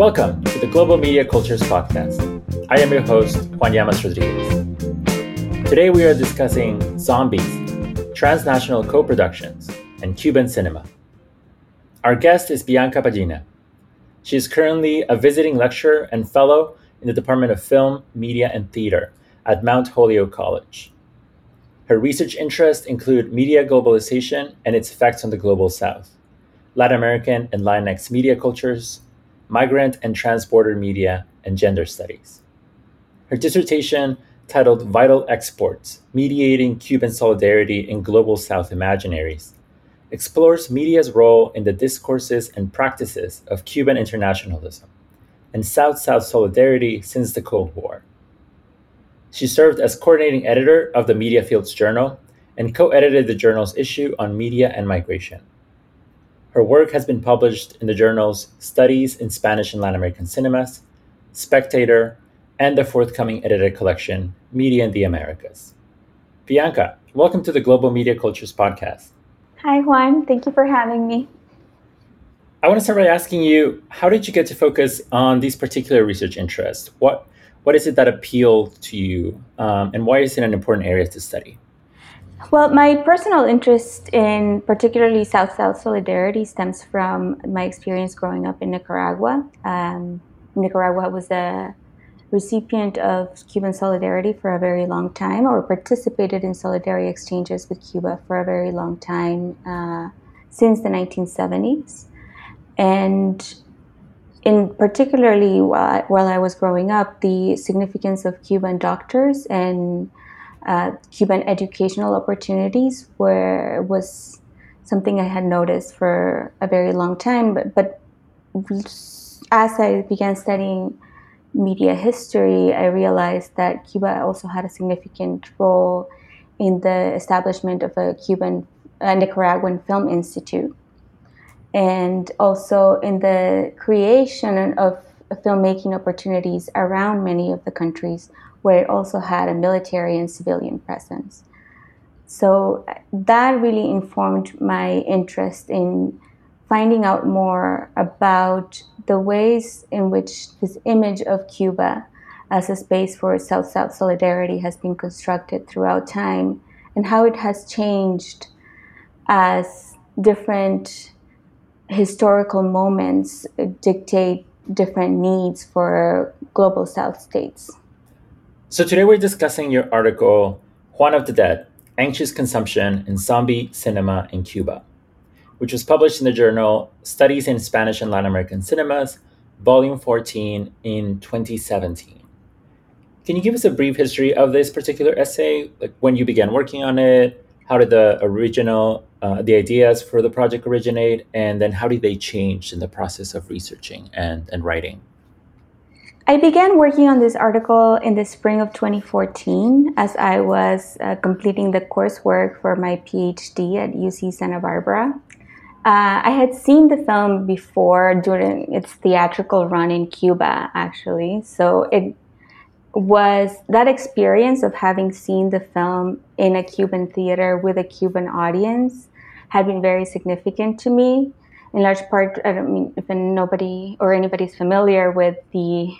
Welcome to the Global Media Cultures Podcast. I am your host, Juan Llamas Rodriguez. Today we are discussing zombies, transnational co productions, and Cuban cinema. Our guest is Bianca Ballina. She is currently a visiting lecturer and fellow in the Department of Film, Media, and Theater at Mount Holyoke College. Her research interests include media globalization and its effects on the global south, Latin American and Latinx media cultures, migrant and transborder media, and gender studies. Her dissertation, titled Vital Exports Mediating Cuban Solidarity in Global South Imaginaries, explores media's role in the discourses and practices of Cuban internationalism and South South solidarity since the Cold War. She served as coordinating editor of the Media Fields Journal and co edited the journal's issue on media and migration. Her work has been published in the journals Studies in Spanish and Latin American Cinemas, Spectator, and the forthcoming edited collection, Media in the Americas. Bianca, welcome to the Global Media Cultures Podcast. Hi, Juan. Thank you for having me. I want to start by asking you how did you get to focus on these particular research interests? What what is it that appealed to you, um, and why is it an important area to study? Well, my personal interest in particularly South South solidarity stems from my experience growing up in Nicaragua. Um, Nicaragua was a recipient of Cuban solidarity for a very long time, or participated in solidarity exchanges with Cuba for a very long time uh, since the 1970s. And in particularly while, while I was growing up, the significance of Cuban doctors and uh, Cuban educational opportunities were was something I had noticed for a very long time. But, but as I began studying media history, I realized that Cuba also had a significant role in the establishment of a Cuban a Nicaraguan Film Institute and also in the creation of filmmaking opportunities around many of the countries where it also had a military and civilian presence. So that really informed my interest in finding out more about the ways in which this image of Cuba as a space for South South solidarity has been constructed throughout time and how it has changed as different historical moments dictate different needs for global South states. So today we're discussing your article, Juan of the Dead Anxious Consumption in Zombie Cinema in Cuba, which was published in the journal Studies in Spanish and Latin American Cinemas, Volume 14, in 2017. Can you give us a brief history of this particular essay, like when you began working on it, how did the original uh, the ideas for the project originate and then how did they change in the process of researching and, and writing i began working on this article in the spring of 2014 as i was uh, completing the coursework for my phd at uc santa barbara uh, I had seen the film before during its theatrical run in Cuba, actually. So it was that experience of having seen the film in a Cuban theater with a Cuban audience had been very significant to me. In large part, I don't mean if nobody or anybody's familiar with the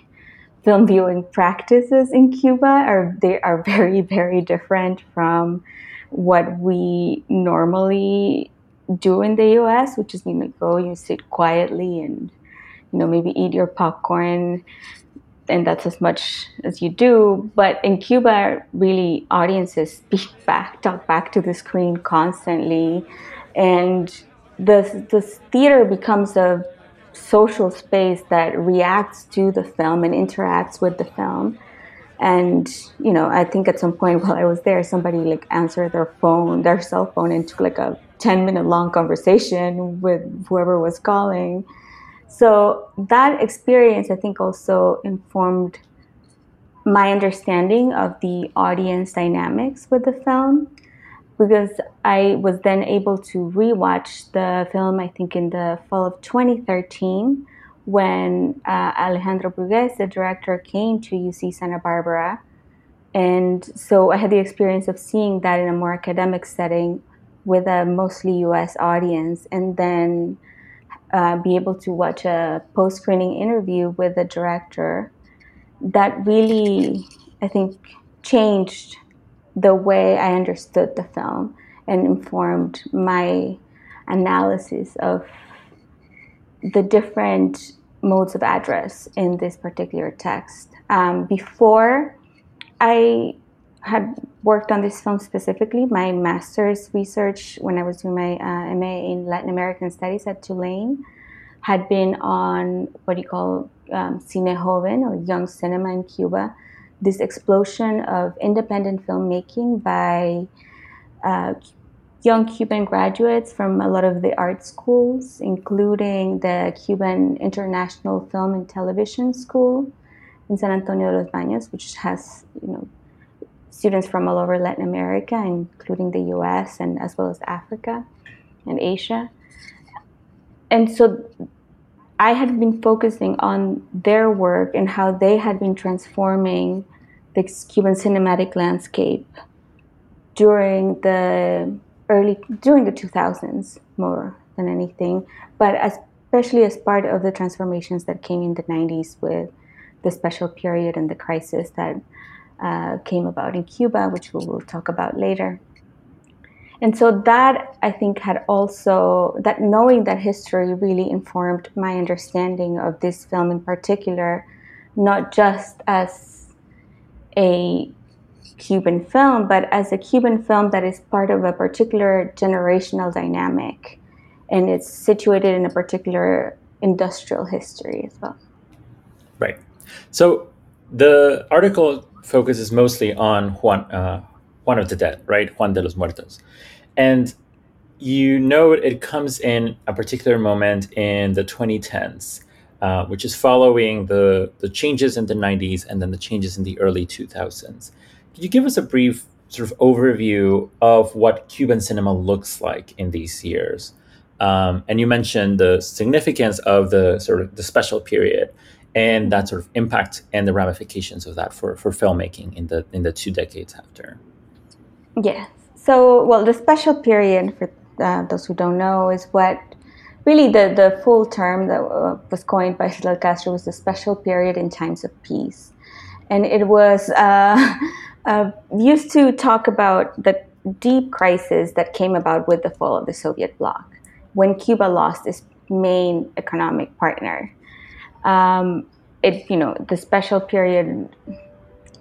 film viewing practices in Cuba, are they are very very different from what we normally do in the U.S., which is you know, go, you sit quietly and you know maybe eat your popcorn and that's as much as you do. But in Cuba, really, audiences speak back, talk back to the screen constantly, and the the theater becomes a social space that reacts to the film and interacts with the film. And you know, I think at some point while I was there, somebody like answered their phone, their cell phone, and took like a ten minute long conversation with whoever was calling so that experience, I think, also informed my understanding of the audience dynamics with the film because I was then able to rewatch the film, I think, in the fall of 2013 when uh, Alejandro Brugués, the director, came to UC Santa Barbara. And so I had the experience of seeing that in a more academic setting with a mostly US audience. And then uh, be able to watch a post screening interview with the director that really, I think, changed the way I understood the film and informed my analysis of the different modes of address in this particular text. Um, before I had worked on this film specifically, my master's research when I was doing my uh, MA in Latin American Studies at Tulane had been on what you call um, cine joven or young cinema in Cuba, this explosion of independent filmmaking by uh, young Cuban graduates from a lot of the art schools, including the Cuban International Film and Television School in San Antonio de los Baños, which has you know students from all over Latin America, including the U.S. and as well as Africa and Asia. And so I had been focusing on their work and how they had been transforming the Cuban cinematic landscape during the early during the 2000s more than anything, but especially as part of the transformations that came in the 90s with the special period and the crisis that uh, came about in Cuba, which we will talk about later. And so that I think had also that knowing that history really informed my understanding of this film in particular, not just as a Cuban film, but as a Cuban film that is part of a particular generational dynamic and it's situated in a particular industrial history as well. Right. So the article focuses mostly on Juan, uh, Juan of the Dead, right? Juan de los Muertos. And you know it comes in a particular moment in the 2010s, uh, which is following the, the changes in the 90s and then the changes in the early 2000s. Could you give us a brief sort of overview of what Cuban cinema looks like in these years? Um, and you mentioned the significance of the sort of the special period and that sort of impact and the ramifications of that for, for filmmaking in the in the two decades after. Yes. So, well, the special period, for uh, those who don't know, is what really the, the full term that uh, was coined by Fidel Castro was the special period in times of peace. And it was uh, uh, used to talk about the deep crisis that came about with the fall of the Soviet bloc when Cuba lost its main economic partner. Um, it, you know, the special period,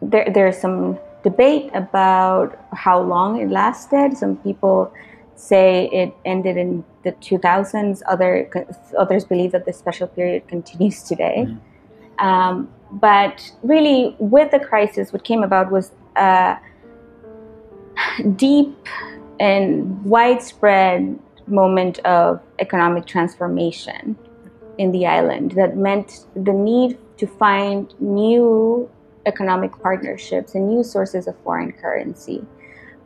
there, there's some debate about how long it lasted. Some people say it ended in the 2000s. Other others believe that the special period continues today. Mm-hmm. Um, but really, with the crisis, what came about was a deep and widespread moment of economic transformation in the island that meant the need to find new economic partnerships and new sources of foreign currency.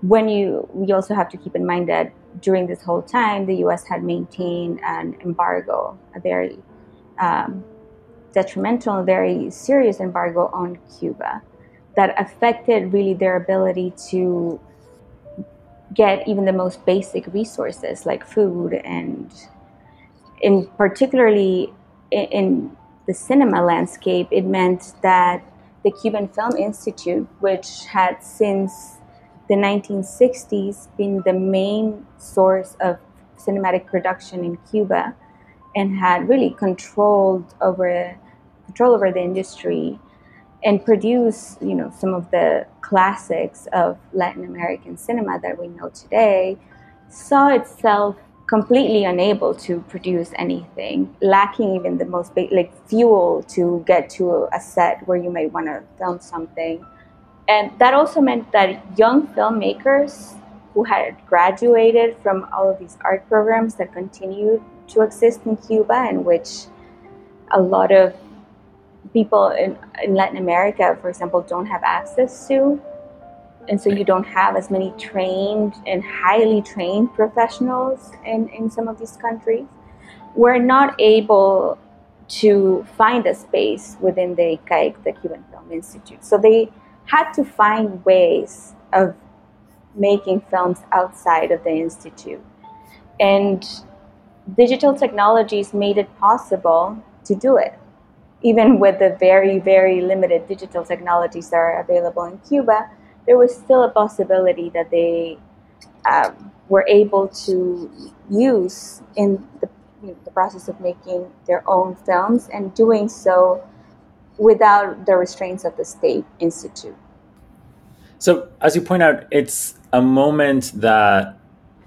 When you, we also have to keep in mind that during this whole time, the U.S. had maintained an embargo, a very um, detrimental, very serious embargo on Cuba that affected really their ability to get even the most basic resources like food and in particularly in, in the cinema landscape it meant that the Cuban Film Institute, which had since the 1960s been the main source of cinematic production in Cuba and had really controlled over control over the industry and produce you know some of the classics of Latin American cinema that we know today saw itself completely unable to produce anything, lacking even the most like fuel to get to a set where you might want to film something. And that also meant that young filmmakers who had graduated from all of these art programs that continued to exist in Cuba, and which a lot of people in, in Latin America, for example, don't have access to, and so you don't have as many trained and highly trained professionals in, in some of these countries we're not able to find a space within the CAIC, the Cuban Film Institute. So they had to find ways of making films outside of the institute. And digital technologies made it possible to do it. Even with the very, very limited digital technologies that are available in Cuba, there was still a possibility that they um, were able to use in the, you know, the process of making their own films and doing so without the restraints of the state institute. So, as you point out, it's a moment that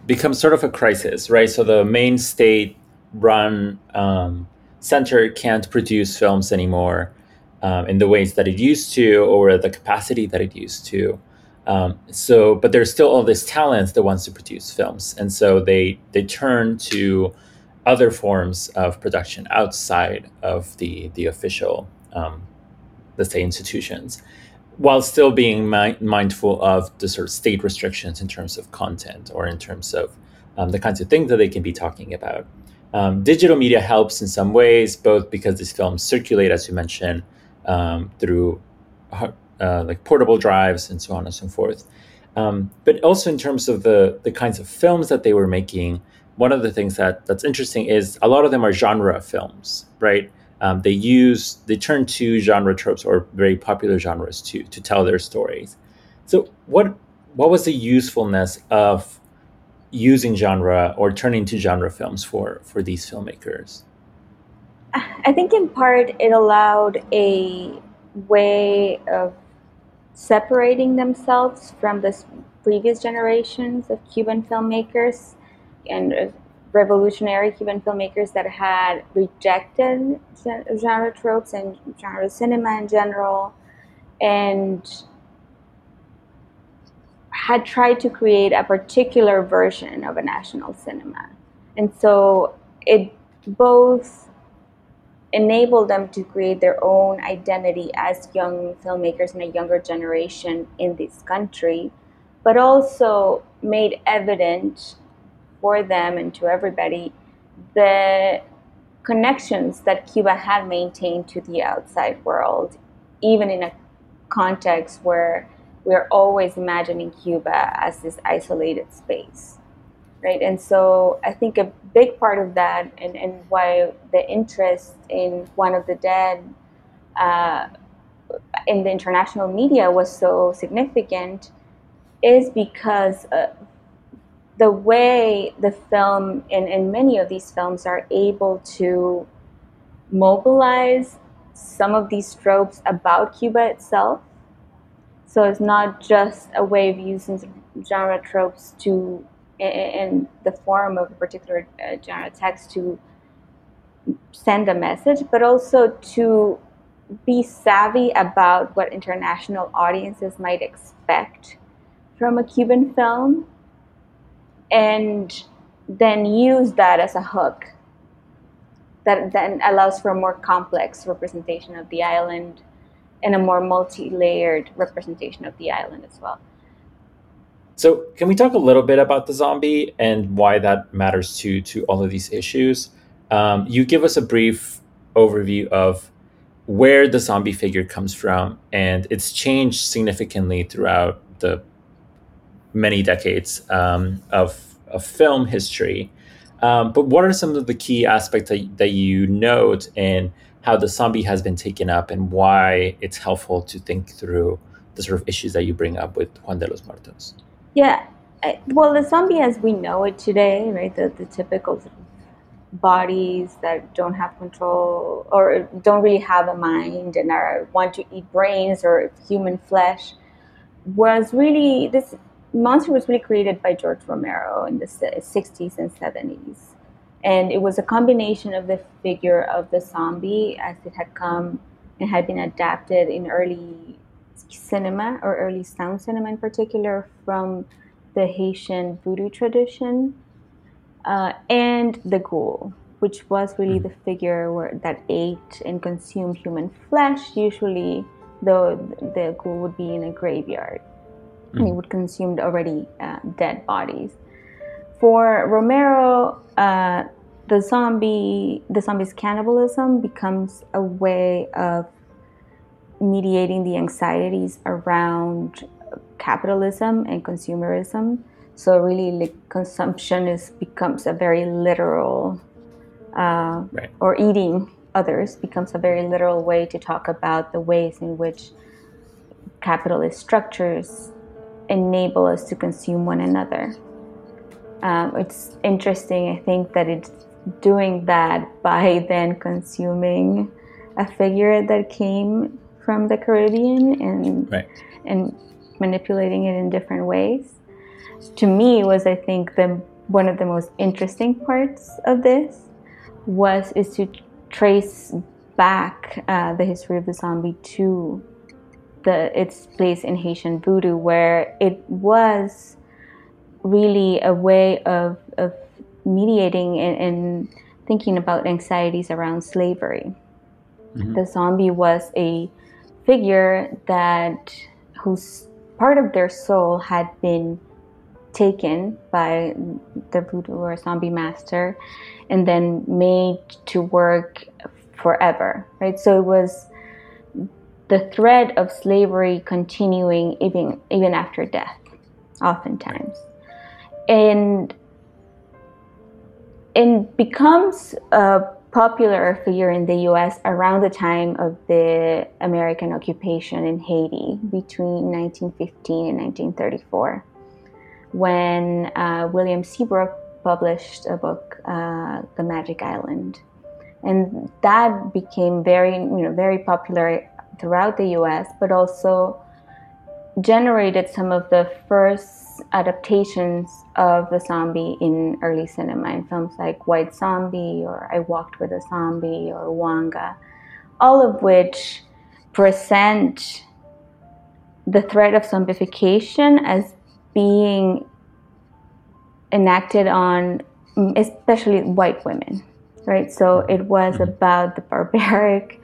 becomes sort of a crisis, right? So, the main state run um, center can't produce films anymore um, in the ways that it used to or the capacity that it used to. Um, so, but there's still all this talent that wants to produce films, and so they they turn to other forms of production outside of the the official, um, let's say, institutions, while still being mi- mindful of the sort of state restrictions in terms of content or in terms of um, the kinds of things that they can be talking about. Um, digital media helps in some ways, both because these films circulate, as you mentioned, um, through uh, like portable drives and so on and so forth. Um, but also in terms of the the kinds of films that they were making, one of the things that that's interesting is a lot of them are genre films, right? Um, they use they turn to genre tropes or very popular genres to to tell their stories. So what what was the usefulness of using genre or turning to genre films for for these filmmakers? I think in part it allowed a way of separating themselves from the previous generations of Cuban filmmakers and revolutionary Cuban filmmakers that had rejected genre tropes and genre cinema in general and had tried to create a particular version of a national cinema. And so it both enable them to create their own identity as young filmmakers and a younger generation in this country, but also made evident for them and to everybody the connections that Cuba had maintained to the outside world, even in a context where we're always imagining Cuba as this isolated space right? And so I think a big part of that and, and why the interest in Juan of the Dead uh, in the international media was so significant is because uh, the way the film and, and many of these films are able to mobilize some of these tropes about Cuba itself. So it's not just a way of using genre tropes to in the form of a particular uh, genre text to send a message, but also to be savvy about what international audiences might expect from a Cuban film and then use that as a hook that then allows for a more complex representation of the island and a more multi-layered representation of the island as well. So, can we talk a little bit about the zombie and why that matters to to all of these issues? Um, you give us a brief overview of where the zombie figure comes from, and it's changed significantly throughout the many decades um, of of film history. Um, but what are some of the key aspects that, that you note in how the zombie has been taken up and why it's helpful to think through the sort of issues that you bring up with Juan de los Muertos? Yeah, well, the zombie as we know it today, right? The the typical bodies that don't have control or don't really have a mind and are want to eat brains or human flesh was really this monster was really created by George Romero in the 60s and 70s. And it was a combination of the figure of the zombie as it had come and had been adapted in early cinema or early sound cinema in particular from the Haitian voodoo tradition, uh, and the ghoul, which was really the figure where, that ate and consumed human flesh. Usually, though, the ghoul would be in a graveyard, mm. and would consume already uh, dead bodies. For Romero, uh, the zombie, the zombie's cannibalism becomes a way of mediating the anxieties around capitalism and consumerism. So really, like, consumption is becomes a very literal uh, right. or eating others becomes a very literal way to talk about the ways in which capitalist structures enable us to consume one another. Um, it's interesting, I think, that it's doing that by then consuming a figure that came from the Caribbean and right. and manipulating it in different ways. To me, was I think the one of the most interesting parts of this was is to trace back uh, the history of the zombie to the its place in Haitian voodoo, where it was really a way of, of mediating and, and thinking about anxieties around slavery. Mm-hmm. The zombie was a figure that whose part of their soul had been taken by the voodoo or zombie master and then made to work forever right? So it was the thread of slavery continuing even even after death oftentimes. And and becomes a popular figure in the US around the time of the American occupation in Haiti between 1915 and 1934 when uh, William Seabrook published a book, uh, The Magic Island. And that became very, you know, very popular throughout the US, but also generated some of the first adaptations of the zombie in early cinema in films like White Zombie or I Walked with a Zombie or Ouanga, all of which present the threat of zombification as being enacted on especially white women, right? So it was mm-hmm. about the barbaric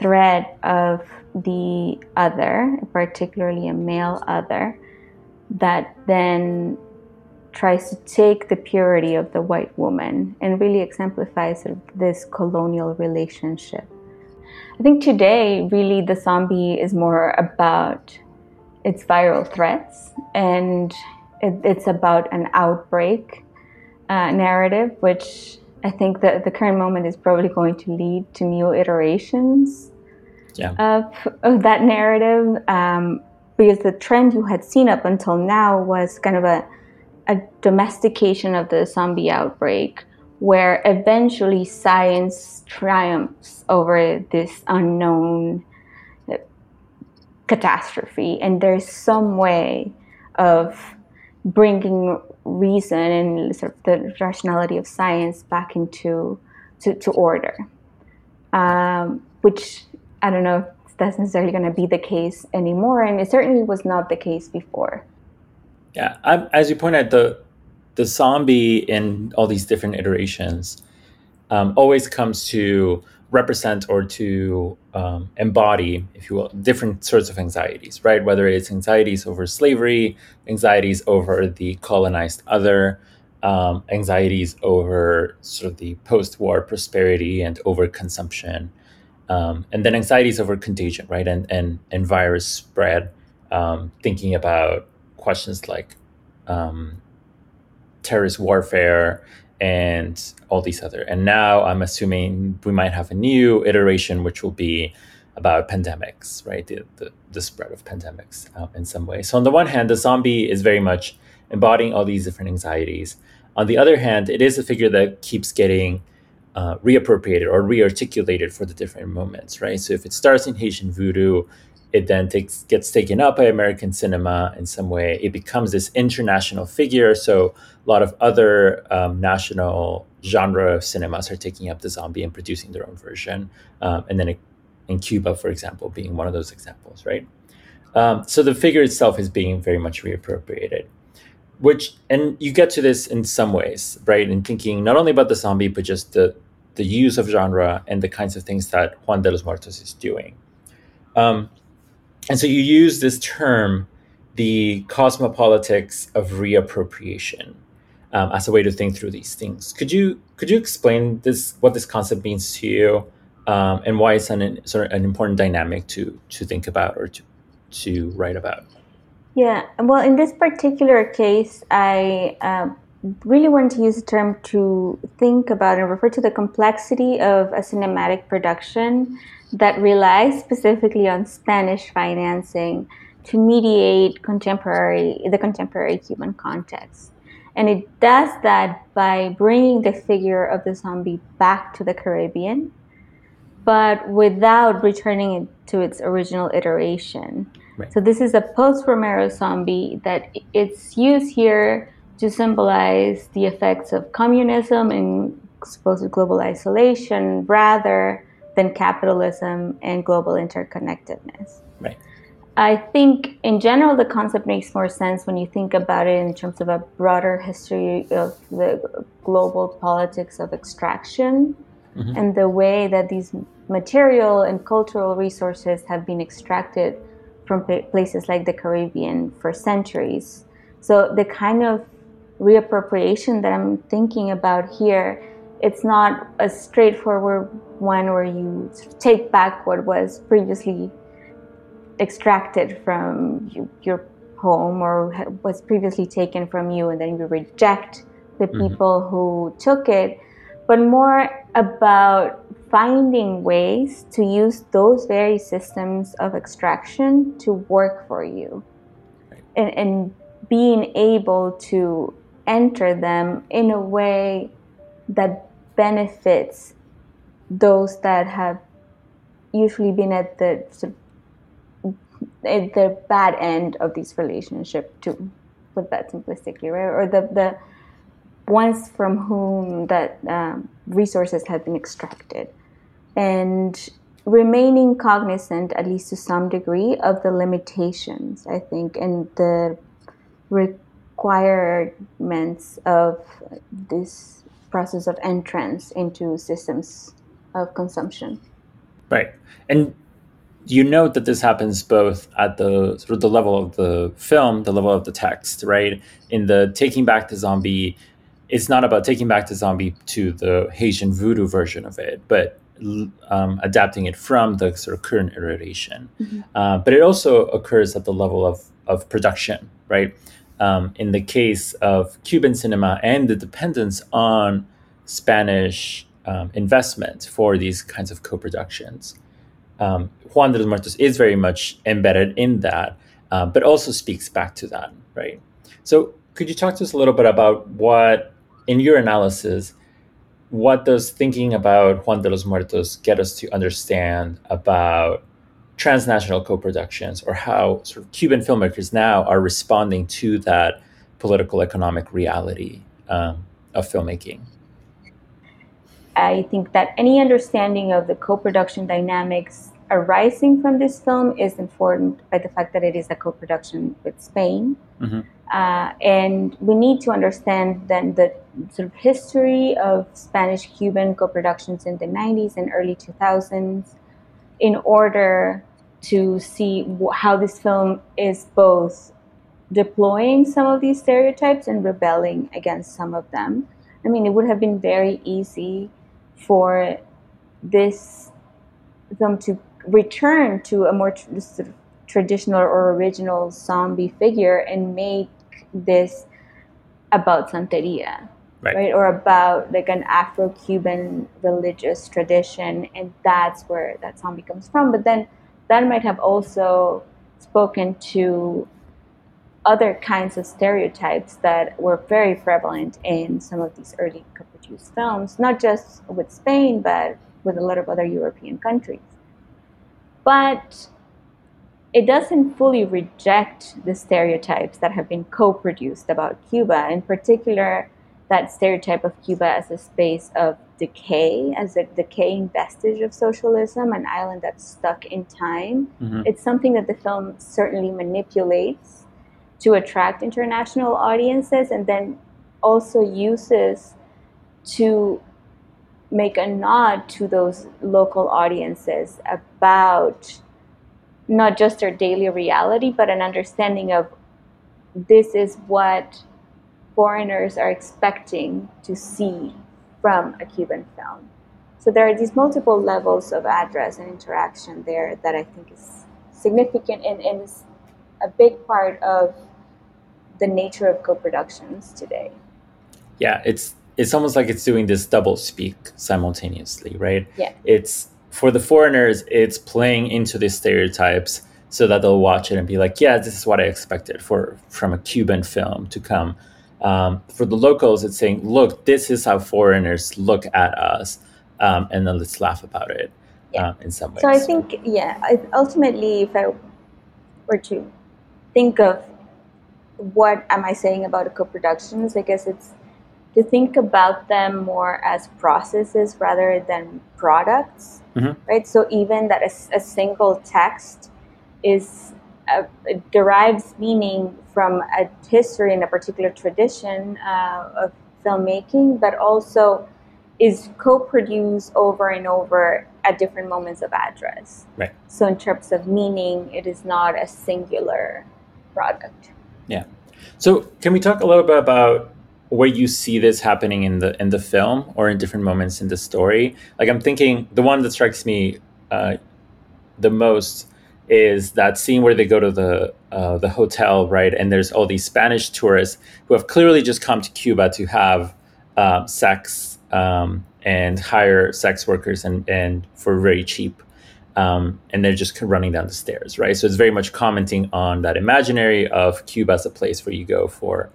threat of the other, particularly a male other, that then tries to take the purity of the white woman and really exemplifies sort of this colonial relationship. I think today, really, the zombie is more about its viral threats and it, it's about an outbreak uh, narrative, which I think that the current moment is probably going to lead to new iterations yeah. of, of that narrative. Um, because the trend you had seen up until now was kind of a, a domestication of the zombie outbreak, where eventually science triumphs over this unknown catastrophe. And there's some way of bringing reason and sort of the rationality of science back into to, to order, um, which I don't know that's necessarily going to be the case anymore, and it certainly was not the case before. Yeah, I, as you point out, the the zombie in all these different iterations um, always comes to represent or to um, embody, if you will, different sorts of anxieties, right? Whether it's anxieties over slavery, anxieties over the colonized other, um, anxieties over sort of the post-war prosperity and overconsumption, um, and then anxieties over contagion, right? And and and virus spread. Um, thinking about questions like um, terrorist warfare and all these other. And now I'm assuming we might have a new iteration, which will be about pandemics, right? The, the, the spread of pandemics uh, in some way. So, on the one hand, the zombie is very much embodying all these different anxieties. On the other hand, it is a figure that keeps getting uh, reappropriated or rearticulated for the different moments, right? So, if it starts in Haitian voodoo, it then takes gets taken up by American cinema in some way. It becomes this international figure. So a lot of other um, national genre cinemas are taking up the zombie and producing their own version. Um, and then it, in Cuba, for example, being one of those examples, right? Um, so the figure itself is being very much reappropriated. Which and you get to this in some ways, right? In thinking not only about the zombie, but just the the use of genre and the kinds of things that Juan de los Muertos is doing. Um, and so you use this term, the cosmopolitics of reappropriation, um, as a way to think through these things. Could you could you explain this what this concept means to you, um, and why it's an sort of an important dynamic to to think about or to to write about? Yeah, well, in this particular case, I um, really wanted to use the term to think about and refer to the complexity of a cinematic production that relies specifically on Spanish financing to mediate contemporary the contemporary Cuban context. And it does that by bringing the figure of the zombie back to the Caribbean, but without returning it to its original iteration. Right. So this is a post Romero zombie that it's used here to symbolize the effects of communism and supposed global isolation rather than capitalism and global interconnectedness. Right. I think in general the concept makes more sense when you think about it in terms of a broader history of the global politics of extraction mm-hmm. and the way that these material and cultural resources have been extracted from places like the Caribbean for centuries. So the kind of reappropriation that I'm thinking about here, it's not a straightforward one where you take back what was previously extracted from you, your home or was previously taken from you, and then you reject the mm-hmm. people mm-hmm. who took it, but more about finding ways to use those very systems of extraction to work for you and, and being able to enter them in a way that benefits those that have usually been at the at the bad end of this relationship to put that simplistically right? Or the the ones from whom that um, resources have been extracted. And remaining cognizant at least to some degree of the limitations i think and the requirements of this process of entrance into systems of consumption right and you note that this happens both at the sort of the level of the film, the level of the text, right? In the taking back the zombie, it's not about taking back the zombie to the Haitian voodoo version of it, but um, adapting it from the sort of current iteration. Mm-hmm. Uh, but it also occurs at the level of of production, right? Um, in the case of Cuban cinema and the dependence on Spanish um, investment for these kinds of co-productions um, Juan de los Muertos is very much embedded in that, uh, but also speaks back to that, right? So, could you talk to us a little bit about what, in your analysis, what does thinking about Juan de los Muertos get us to understand about transnational co-productions or how sort of Cuban filmmakers now are responding to that political economic reality um, of filmmaking? I think that any understanding of the co-production dynamics arising from this film is informed by the fact that it is a co-production with Spain, mm-hmm. uh, and we need to understand then the sort of history of Spanish-Cuban co-productions in the '90s and early 2000s in order to see how this film is both deploying some of these stereotypes and rebelling against some of them. I mean, it would have been very easy for this film to return to a more tr- traditional or original zombie figure and make this about Santeria, right. right? Or about like an Afro-Cuban religious tradition, and that's where that zombie comes from. But then that might have also spoken to other kinds of stereotypes that were very prevalent in some of these early co-produced films, not just with Spain, but with a lot of other European countries. But it doesn't fully reject the stereotypes that have been co-produced about Cuba, in particular that stereotype of Cuba as a space of decay, as a decaying vestige of socialism, an island that's stuck in time. Mm-hmm. It's something that the film certainly manipulates to attract international audiences and then also uses to make a nod to those local audiences about not just their daily reality, but an understanding of this is what foreigners are expecting to see from a Cuban film. So there are these multiple levels of address and interaction there that I think is significant and, and is a big part of the nature of co-productions today. Yeah, it's it's almost like it's doing this double speak simultaneously, right? Yeah. It's for the foreigners, it's playing into these stereotypes so that they'll watch it and be like, yeah, this is what I expected for from a Cuban film to come. Um, for the locals, it's saying, look, this is how foreigners look at us, um, and then let's laugh about it yeah. uh, in some ways. So I think, yeah, I, ultimately, if I were to think of what am I saying about co-productions, I guess it's to think about them more as processes rather than products, mm-hmm. right? So even that a, a single text is uh, derives meaning from a history and a particular tradition uh, of filmmaking, but also is co-produced over and over at different moments of address. Right. So in terms of meaning, it is not a singular product. Yeah. So can we talk a little bit about where you see this happening in the in the film or in different moments in the story? Like I'm thinking the one that strikes me uh, the most is that scene where they go to the uh, the hotel, right? And there's all these Spanish tourists who have clearly just come to Cuba to have uh, sex um, and hire sex workers and and for very cheap. Um, and they're just running down the stairs, right? So it's very much commenting on that imaginary of Cuba as a place where you go for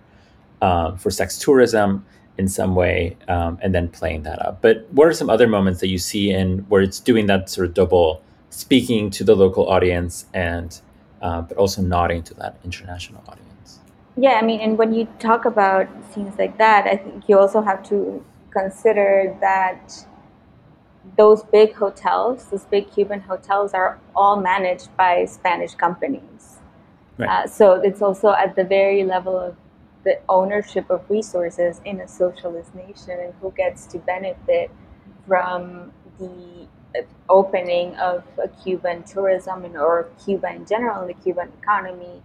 um, for sex tourism in some way, um, and then playing that up. But what are some other moments that you see in where it's doing that sort of double speaking to the local audience and uh, but also nodding to that international audience? Yeah, I mean, and when you talk about scenes like that, I think you also have to consider that those big hotels, those big Cuban hotels, are all managed by Spanish companies. Right. Uh, so it's also at the very level of the ownership of resources in a socialist nation and who gets to benefit from the opening of a Cuban tourism or Cuba in general, the Cuban economy.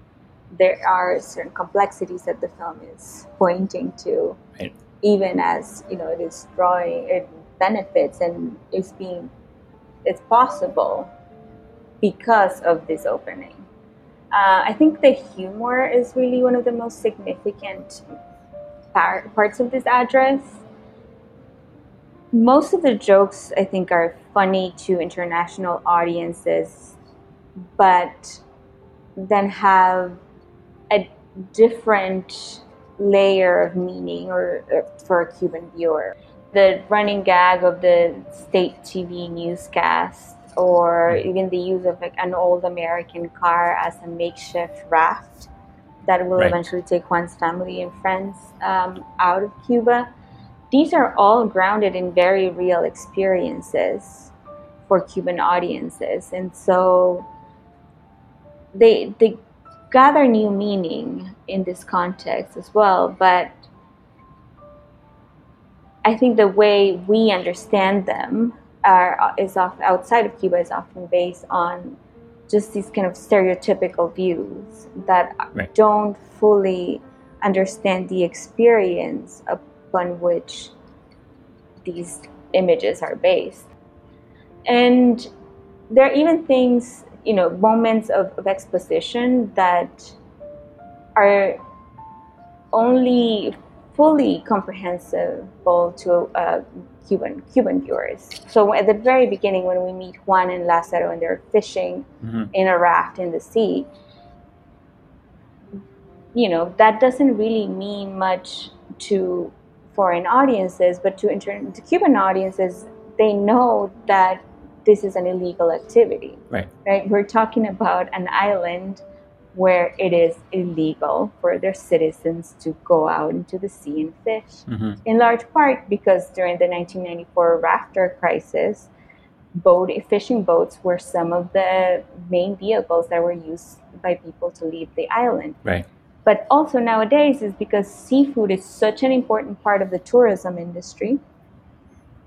There are certain complexities that the film is pointing to. Right even as you know it is drawing it benefits and it's being it's possible because of this opening. Uh, I think the humor is really one of the most significant par- parts of this address. Most of the jokes, I think, are funny to international audiences, but then have a different layer of meaning or, or for a Cuban viewer. The running gag of the state TV newscast, or even the use of like an old American car as a makeshift raft that will right. eventually take Juan's family and friends um, out of Cuba. These are all grounded in very real experiences for Cuban audiences, and so they they gather new meaning in this context as well. But I think the way we understand them are is off outside of Cuba is often based on just these kind of stereotypical views that right. don't fully understand the experience upon which these images are based. And there are even things you know moments of, of exposition that are only fully comprehensible to uh, Cuban Cuban viewers. So at the very beginning, when we meet Juan and Lazaro and they're fishing mm-hmm. in a raft in the sea, you know that doesn't really mean much to foreign audiences, but to, inter- to Cuban audiences, they know that this is an illegal activity. Right. Right. We're talking about an island where it is illegal for their citizens to go out into the sea and fish. Mm-hmm. In large part because during the 1994 rafter crisis, boat fishing boats were some of the main vehicles that were used by people to leave the island. Right. But also nowadays is because seafood is such an important part of the tourism industry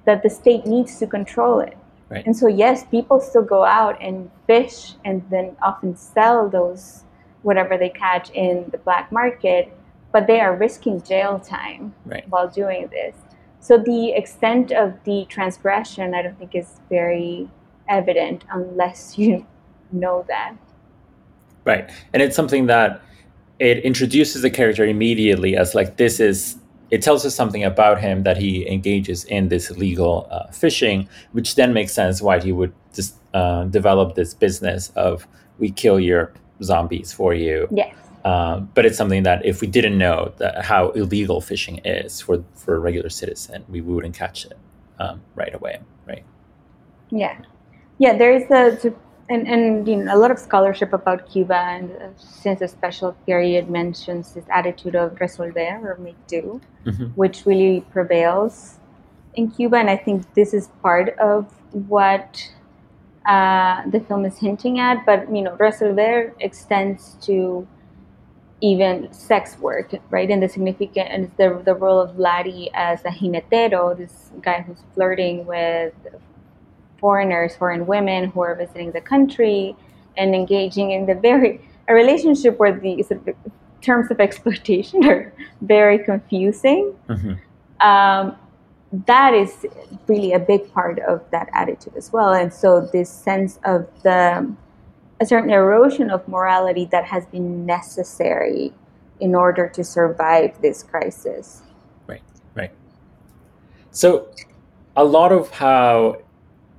that the state needs to control it. Right. And so, yes, people still go out and fish and then often sell those, whatever they catch in the black market, but they are risking jail time right. while doing this. So, the extent of the transgression, I don't think, is very evident unless you know that. Right. And it's something that it introduces the character immediately as like, this is it tells us something about him that he engages in this illegal uh, fishing, which then makes sense why he would just uh, develop this business of we kill your zombies for you. Yes. Um, but it's something that if we didn't know that how illegal fishing is for for a regular citizen, we wouldn't catch it um, right away, right? Yeah, yeah. There is a and and you know a lot of scholarship about Cuba, and uh, since a special period mentions this attitude of resolver or make do, mm-hmm. which really prevails in Cuba, and I think this is part of what uh, the film is hinting at. But you know, resolver extends to even sex work, right? And the significant and the the role of Vladi as a jinetero, this guy who's flirting with foreigners, foreign women who are visiting the country, and engaging in the very a relationship where the terms of exploitation are very confusing. Mm-hmm. Um, that is really a big part of that attitude as well. And so this sense of the a certain erosion of morality that has been necessary in order to survive this crisis. Right, right. So, a lot of how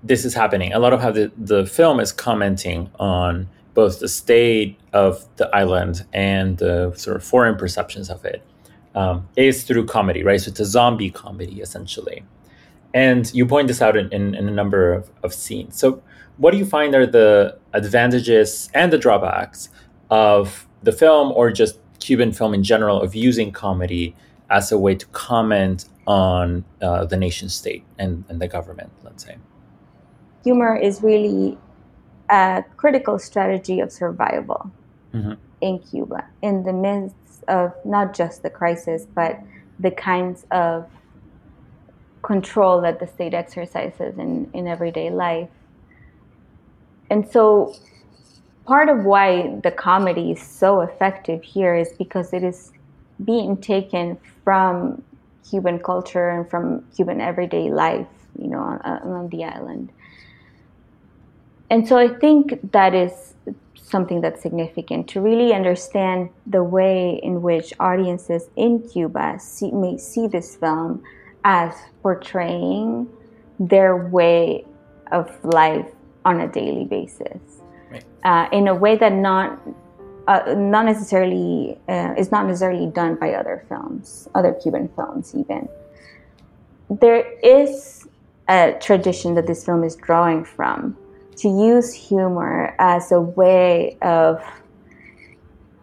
this is happening, a lot of how the, the film is commenting on both the state of the island and the sort of foreign perceptions of it, um, is through comedy, right? So, it's a zombie comedy essentially. And you point this out in, in, in a number of, of scenes. So, what do you find are the advantages and the drawbacks of the film or just Cuban film in general of using comedy as a way to comment on uh, the nation state and, and the government, let's say? Humor is really a critical strategy of survival mm-hmm. in Cuba in the midst of not just the crisis, but the kinds of control that the state exercises in, in everyday life and so part of why the comedy is so effective here is because it is being taken from Cuban culture and from Cuban everyday life, you know, on, on the island. And so I think that is something that's significant to really understand the way in which audiences in Cuba see, may see this film as portraying their way of life on a daily basis right. uh, in a way that not uh, not necessarily uh, is not necessarily done by other films, other Cuban films even. There is a tradition that this film is drawing from to use humor as a way of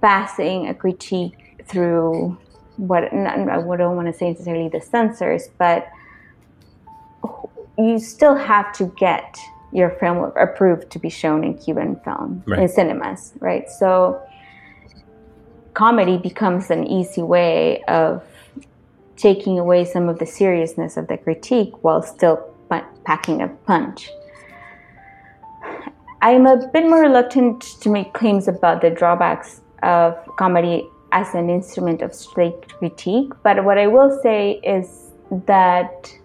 passing a critique through what I don't want to say necessarily the censors, but you still have to get your film approved to be shown in Cuban film right. in cinemas, right? So comedy becomes an easy way of taking away some of the seriousness of the critique while still packing a punch. I'm a bit more reluctant to make claims about the drawbacks of comedy as an instrument of straight critique, but what I will say is that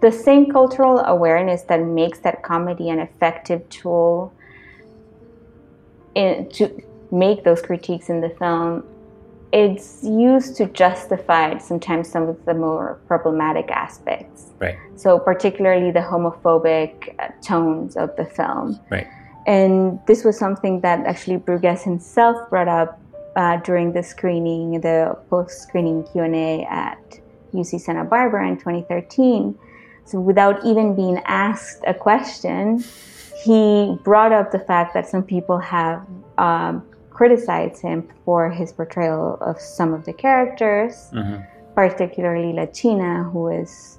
the same cultural awareness that makes that comedy an effective tool in, to make those critiques in the film it's used to justify sometimes some of the more problematic aspects right. So particularly the homophobic tones of the film. Right. And this was something that actually Brugués himself brought up uh, during the screening the post-screening q&a at uc santa barbara in 2013 so without even being asked a question, he brought up the fact that some people have um, criticized him for his portrayal of some of the characters, mm-hmm. particularly La China, who is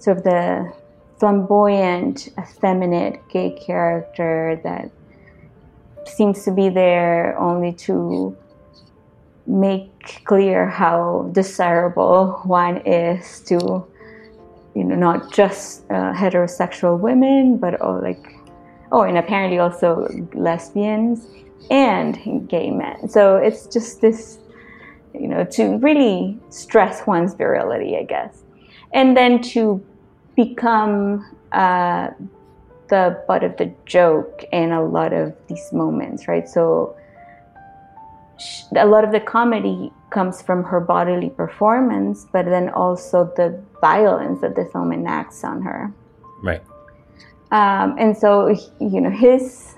sort of the flamboyant, effeminate gay character that seems to be there only to make clear how desirable one is to you know not just uh, heterosexual women but oh like oh and apparently also lesbians and gay men. So it's just this you know to really stress one's virility i guess. And then to become uh, the butt of the joke in a lot of these moments right so a lot of the comedy comes from her bodily performance, but then also the violence that the film enacts on her. Right. Um, and so, you know, his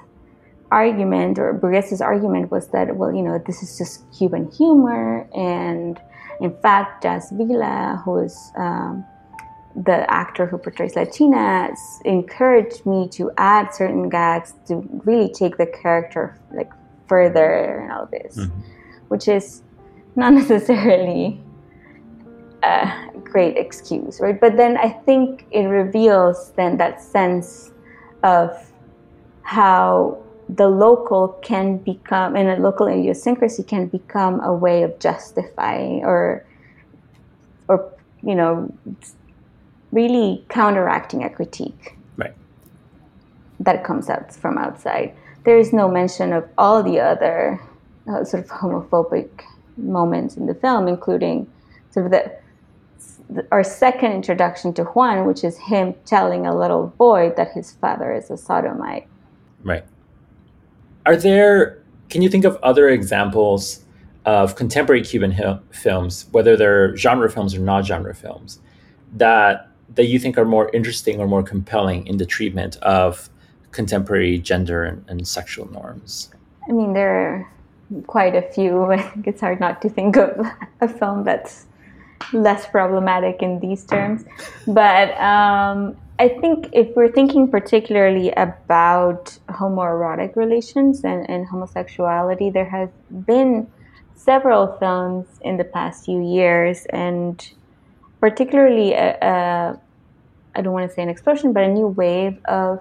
argument or Brugués's argument was that, well, you know, this is just Cuban humor. And in fact, Jazz Vilá, who is um, the actor who portrays La China, encouraged me to add certain gags to really take the character like further and all this, mm-hmm. which is not necessarily a great excuse, right? But then I think it reveals then that sense of how the local can become, and a local idiosyncrasy can become a way of justifying or, or you know, really counteracting a critique. Right. That comes out from outside. There is no mention of all the other uh, sort of homophobic moments in the film, including sort of the, our second introduction to Juan, which is him telling a little boy that his father is a sodomite. Right. Are there? Can you think of other examples of contemporary Cuban films, whether they're genre films or not genre films, that that you think are more interesting or more compelling in the treatment of contemporary gender and, and sexual norms? I mean, there are quite a few. I think it's hard not to think of a film that's less problematic in these terms. But um, I think if we're thinking particularly about homoerotic relations and, and homosexuality, there has been several films in the past few years, and particularly a, a I don't want to say an explosion, but a new wave of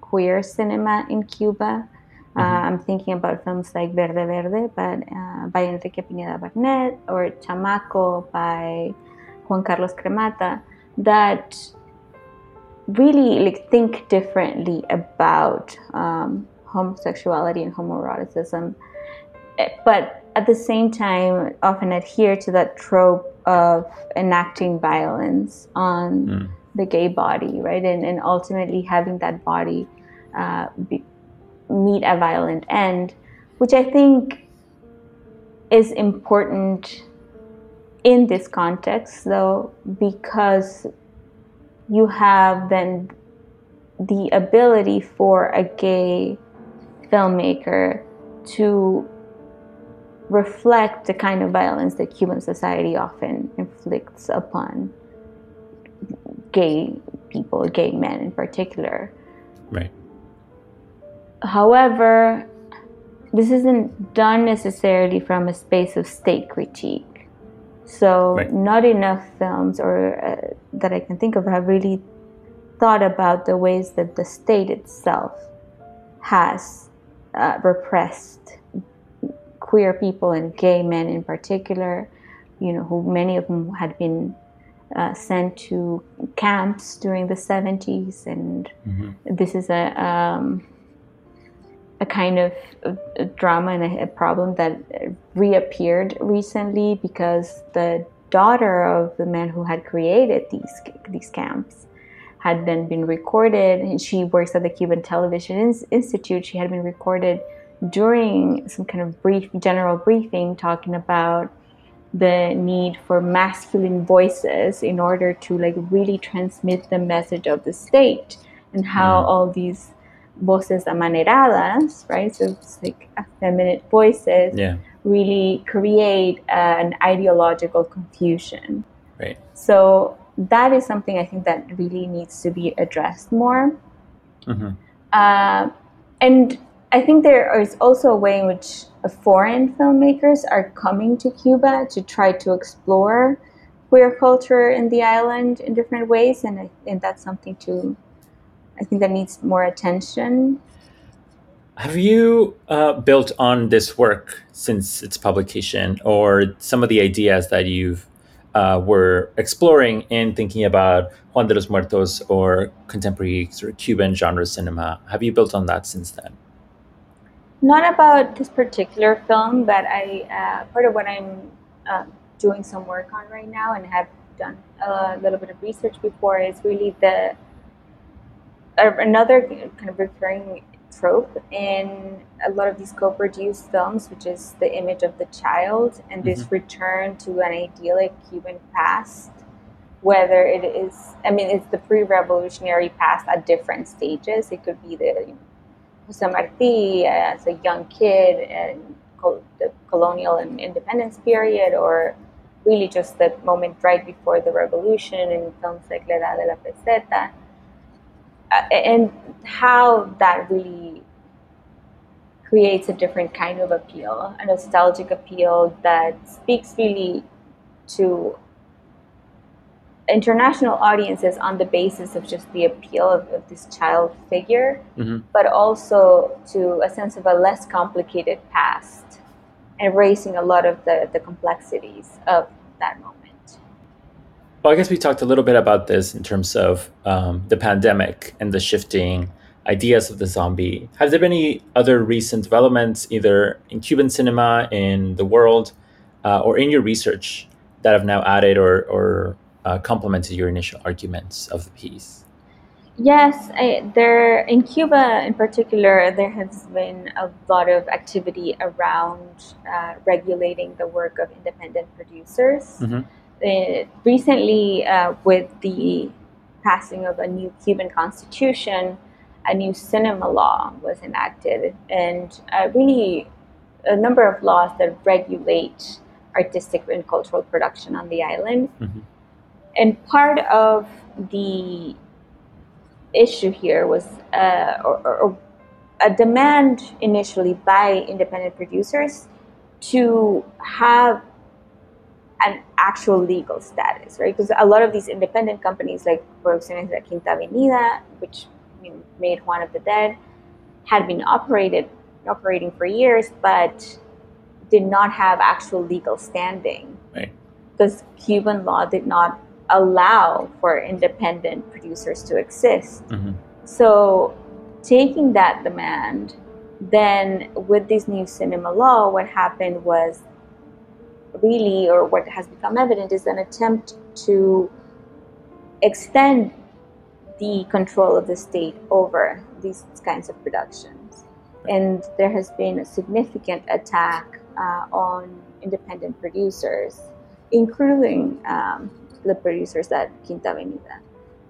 queer cinema in Cuba. Uh, mm-hmm. I'm thinking about films like Verde Verde by, uh, by Enrique Pineda Barnett or Chamaco by Juan Carlos Cremata that really like think differently about um, homosexuality and homoeroticism, eh, but at the same time often adhere to that trope of enacting violence on mm. the gay body, right? And, and ultimately having that body uh, be, meet a violent end, which I think is important in this context, though, because you have then the ability for a gay filmmaker to reflect the kind of violence that Cuban society often inflicts upon gay people, gay men in particular. Right. However, this isn't done necessarily from a space of state critique. So, right. not enough films or uh, that I can think of have really thought about the ways that the state itself has uh, repressed queer people and gay men in particular. You know, who many of them had been uh, sent to camps during the 70s, and mm-hmm. this is a um, a kind of a drama and a, a, problem that reappeared recently because the daughter of the man who had created these these camps had then been recorded and she works at the Cuban Television Institute she had been recorded during some kind of brief general briefing talking about the need for masculine voices in order to like really transmit the message of the state and how mm. all these voces amaneradas, right? So it's like effeminate voices yeah. really create an ideological confusion. Right. So that is something I think that really needs to be addressed more. Mm-hmm. Uh, and I think there is also a way in which foreign filmmakers are coming to Cuba to try to explore queer culture in the island in different ways, and I that's something to I think that needs more attention. Have you uh, built on this work since its publication, or some of the ideas that you've uh, were exploring in thinking about Juan de los Muertos or contemporary sort of Cuban genre cinema? Have you built on that since then? Not about this particular film, but I uh, part of what I'm uh, doing some work on right now and have done a little bit of research before is really the another kind of recurring trope in a lot of these co-produced films, which is the image of the child and this mm-hmm. return to an idyllic Cuban past. Whether it is, I mean, it's the pre-revolutionary past at different stages. It could be the you know, Jose Marti uh, as a young kid and the colonial and independence period, or really just the moment right before the revolution in films like La Edad de la Peseta. Uh, and how that really creates a different kind of appeal, a nostalgic appeal that speaks really to international audiences on the basis of just the appeal of, of this child figure, mm-hmm. but also to a sense of a less complicated past and erasing a lot of the, the complexities of that moment. Well, I guess we talked a little bit about this in terms of um, the pandemic and the shifting ideas of the zombie. Have there been any other recent developments, either in Cuban cinema, in the world, uh, or in your research, that have now added or, or uh, complemented your initial arguments of the piece? Yes, I, there in Cuba in particular, there has been a lot of activity around uh, regulating the work of independent producers. Mm-hmm uh, recently, uh, with the passing of a new Cuban constitution, a new cinema law was enacted, and uh, really a number of laws that regulate artistic and cultural production on the island. Mm-hmm. And part of the issue here was uh, or, or a demand initially by independent producers to have an actual legal status, right? Because a lot of these independent companies, like Producciones de Quinta Avenida, which you know, made Juan of the Dead, had been operated operating for years, but did not have actual legal standing. Right. Because Cuban law did not allow for independent producers to exist. Mm-hmm. So, taking that demand, then with this new cinema law, what happened was really, or what has become evident, is an attempt to extend the control of the state over these kinds of productions. And there has been a significant attack uh, on independent producers, including um, the producers at Quinta Avenida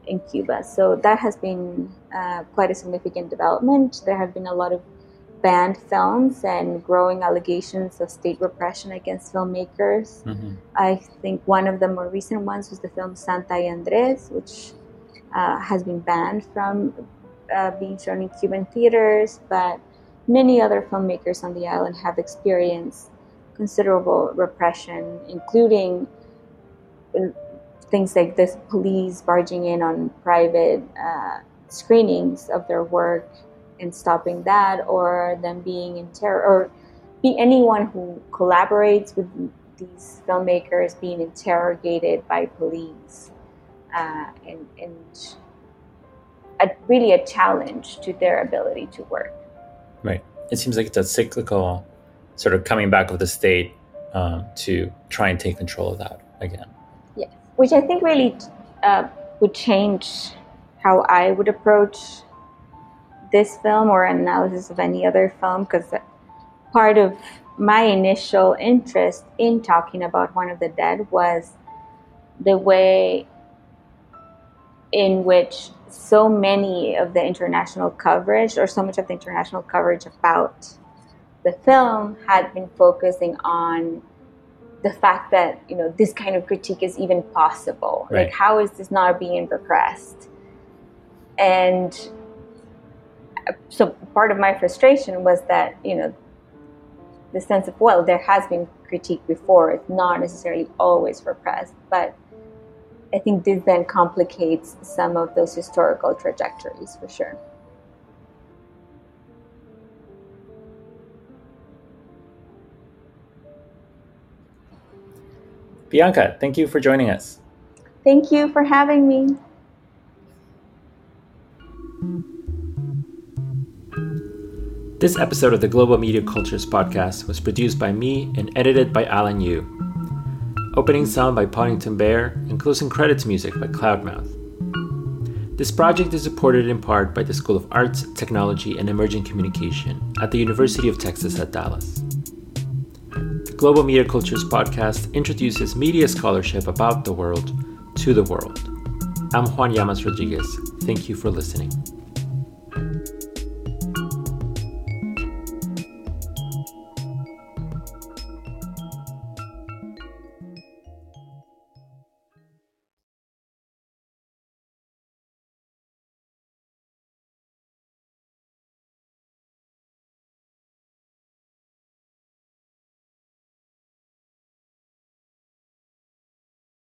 in Cuba. So that has been uh, quite a significant development. There have been a lot of banned films and growing allegations of state repression against filmmakers. Mm-hmm. I think one of the more recent ones was the film Santa y Andres, which uh, has been banned from uh, being shown in Cuban theaters, but many other filmmakers on the island have experienced considerable repression, including things like this police barging in on private uh, screenings of their work and stopping that or them being in terror or be anyone who collaborates with these filmmakers being interrogated by police uh, and, and a, really a challenge to their ability to work. Right. It seems like it's a cyclical sort of coming back of the state um, to try and take control of that again. Which I think really uh, would change how I would approach this film or analysis of any other film because part of my initial interest in talking about Juan of the Dead was the way in which so many of the international coverage or so much of the international coverage about the film had been focusing on the fact that you know this kind of critique is even possible. Right. like how is this not being repressed? And so part of my frustration was that you know the sense of well there has been critique before. It's not necessarily always repressed but i think this then complicates some of those historical trajectories for sure bianca thank you for joining us thank you for having me This episode of the Global Media Cultures podcast was produced by me and edited by Alan Yu. Opening sound by Poddington Bear and closing credits music by Cloudmouth. This project is supported in part by the School of Arts, Technology, and Emerging Communication at the University of Texas at Dallas. Global Media Cultures podcast introduces media scholarship about the world to the world. I'm Juan Llamas Rodriguez. Thank you for listening.